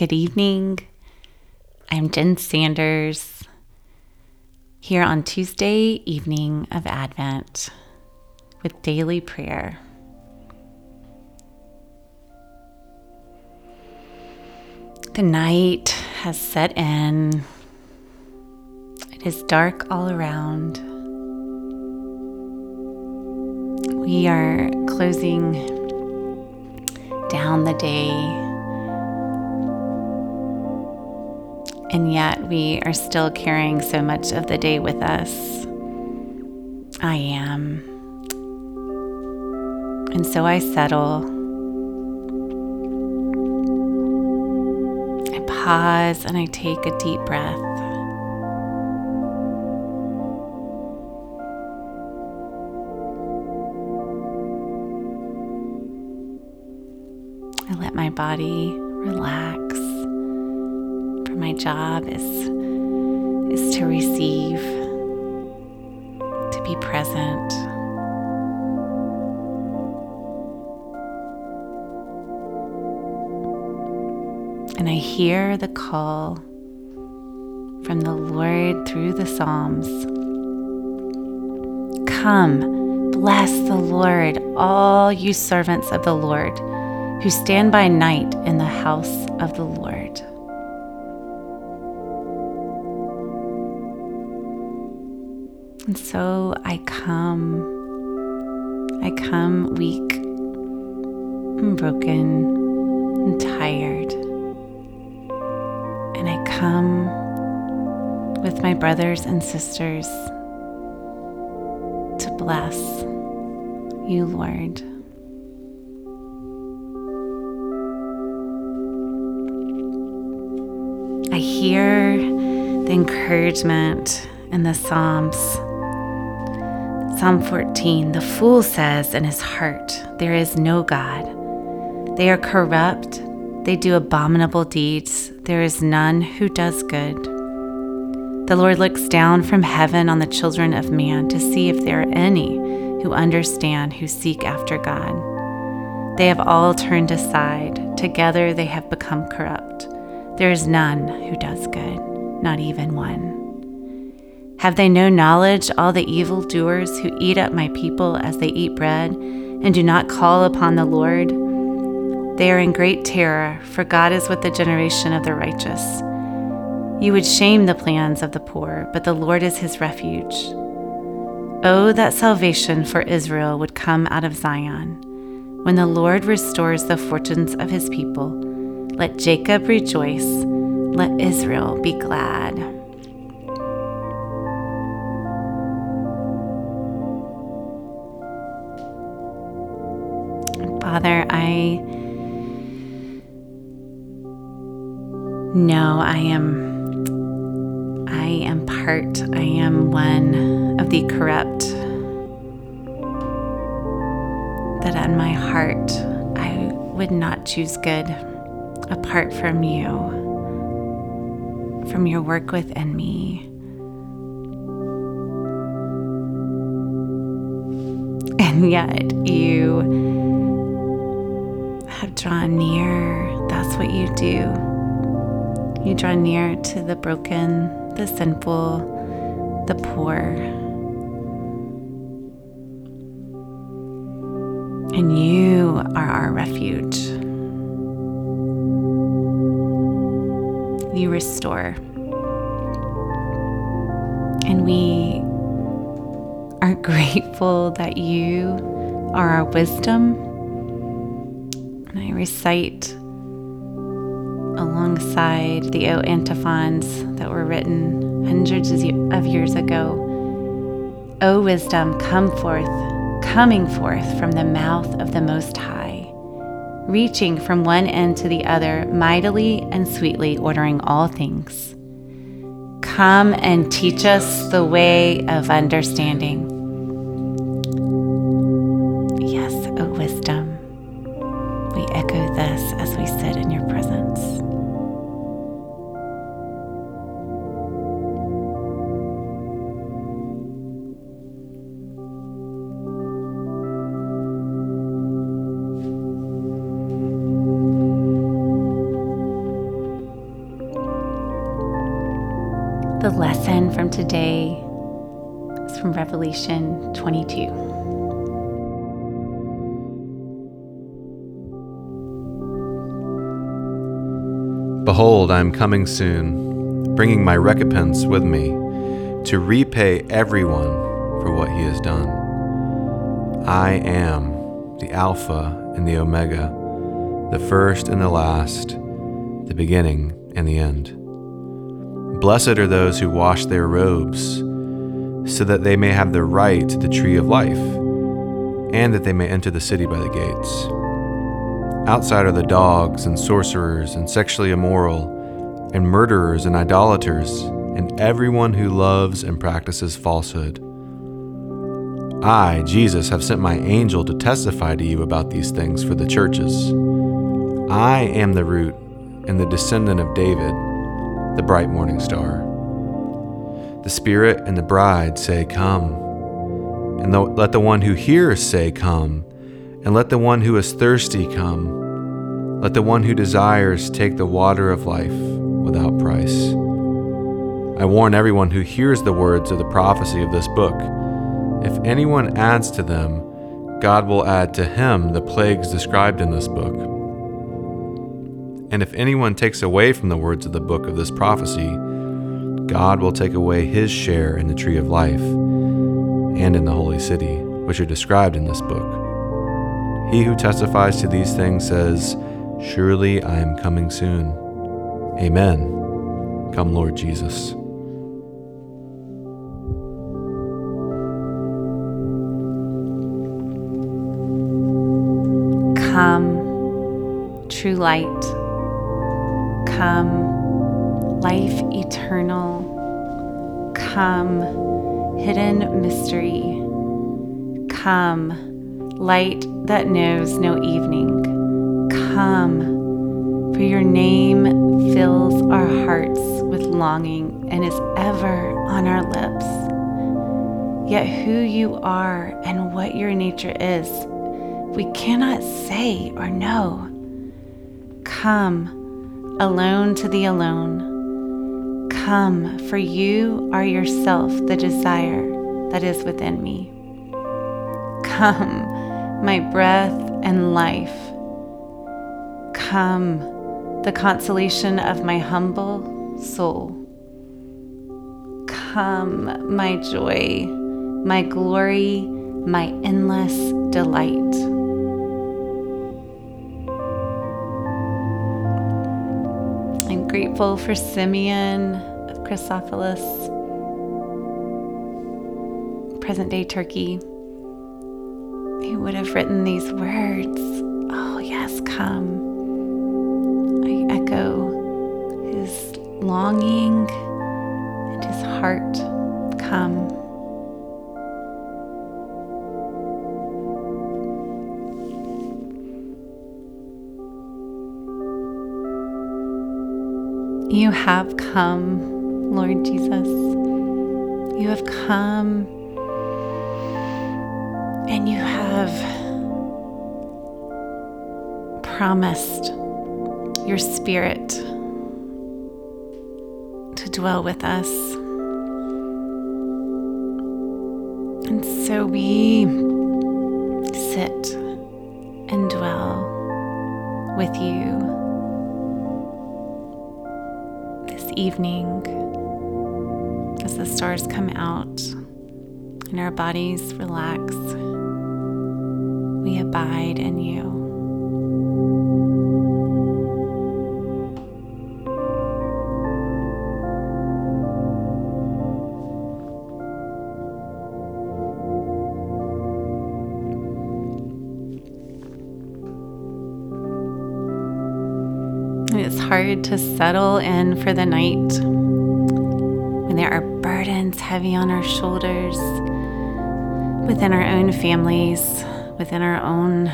Good evening. I'm Jen Sanders here on Tuesday evening of Advent with daily prayer. The night has set in. It is dark all around. We are closing down the day and yet we are still carrying so much of the day with us. I am. And so I settle. I pause and I take a deep breath. I let my body relax job is is to receive, to be present. And I hear the call from the Lord through the Psalms. Come, bless the Lord, all you servants of the Lord who stand by night in the house of the Lord. And so I come, I come weak and broken and tired. And I come with my brothers and sisters to bless you, Lord. I hear the encouragement in the Psalms Psalm 14 The fool says in his heart, There is no God. They are corrupt, they do abominable deeds, there is none who does good. The Lord looks down from heaven on the children of man to see if there are any who understand, who seek after God. They have all turned aside, together they have become corrupt. There is none who does good, not even one. Have they no knowledge, all the evildoers who eat up my people as they eat bread, and do not call upon the Lord? They are in great terror, for God is with the generation of the righteous. You would shame the plans of the poor, but the Lord is his refuge. Oh, that salvation for Israel would come out of Zion. When the Lord restores the fortunes of his people, let Jacob rejoice, let Israel be glad. Father, I know I am I am part, I am one of the corrupt. That in my heart I would not choose good apart from you, from your work within me. And yet you have drawn near, that's what you do. You draw near to the broken, the sinful, the poor. And you are our refuge. You restore. And we are grateful that you are our wisdom recite alongside the O antiphons that were written hundreds of years ago. O wisdom, come forth, coming forth from the mouth of the Most High, reaching from one end to the other, mightily and sweetly ordering all things. Come and teach us the way of understanding. The lesson from today is from Revelation 22. Behold, I am coming soon, bringing my recompense with me, to repay everyone for what he has done. I am the Alpha and the Omega, the first and the last, the beginning and the end. Blessed are those who wash their robes, so that they may have the right to the tree of life, and that they may enter the city by the gates. Outside are the dogs and sorcerers and sexually immoral, and murderers and idolaters, and everyone who loves and practices falsehood. I, Jesus, have sent my angel to testify to you about these things for the churches. I am the root and the descendant of David, the bright morning star. The Spirit and the bride say, Come. And let the one who hears say, Come. And let the one who is thirsty come. Let the one who desires take the water of life without price. I warn everyone who hears the words of the prophecy of this book. If anyone adds to them, God will add to him the plagues described in this book. And if anyone takes away from the words of the book of this prophecy, God will take away his share in the tree of life and in the holy city, which are described in this book. He who testifies to these things says, Surely I am coming soon. Amen. Come, Lord Jesus. Come, true light. Come, life eternal. Come, hidden mystery. Come, light that knows no evening. Come, for your name fills our hearts with longing and is ever on our lips. Yet who you are and what your nature is, we cannot say or know. Come, alone to the alone. Come, for you are yourself the desire that is within me. Come, my breath and life. Come, the consolation of my humble soul. Come, my joy, my glory, my endless delight. Grateful for Simeon of Chrysopolis, present day Turkey. He would have written these words. Oh, yes, come. I echo his longing and his heart, have come, Lord Jesus. You have come and you have promised your spirit to dwell with us. And so we sit and dwell with you this evening as the stars come out and our bodies relax we abide in you. Hard to settle in for the night when there are burdens heavy on our shoulders within our own families, within our own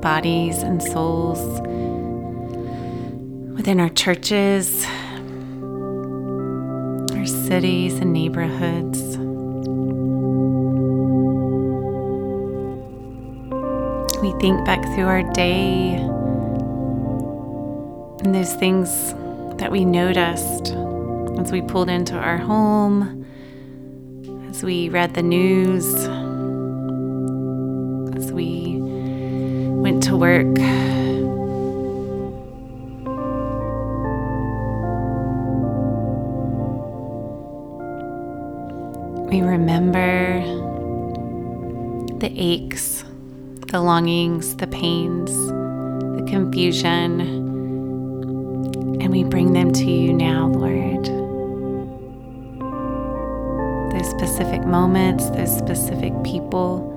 bodies and souls, within our churches, our cities and neighborhoods. We think back through our day and those things that we noticed as we pulled into our home, as we read the news, as we went to work. We remember the aches, the longings, the pains, the confusion, bring them to you now, Lord. Those specific moments, those specific people,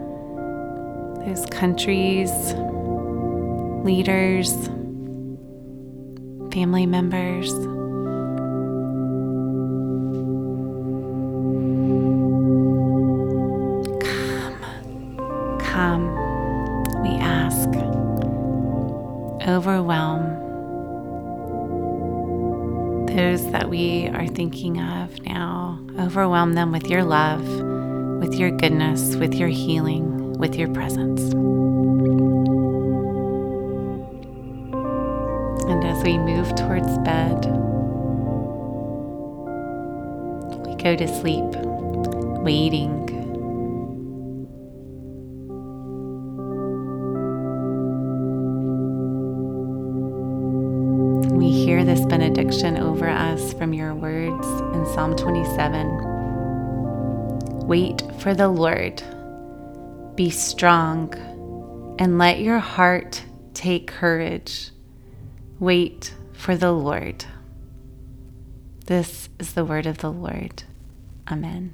those countries, leaders, family members. come, come, we ask, overwhelm those that we are thinking of now. Overwhelm them with your love, with your goodness, with your healing, with your presence. And as we move towards bed, we go to sleep, waiting Psalm 27. Wait for the Lord. Be strong and let your heart take courage. Wait for the Lord. This is the word of the Lord. Amen.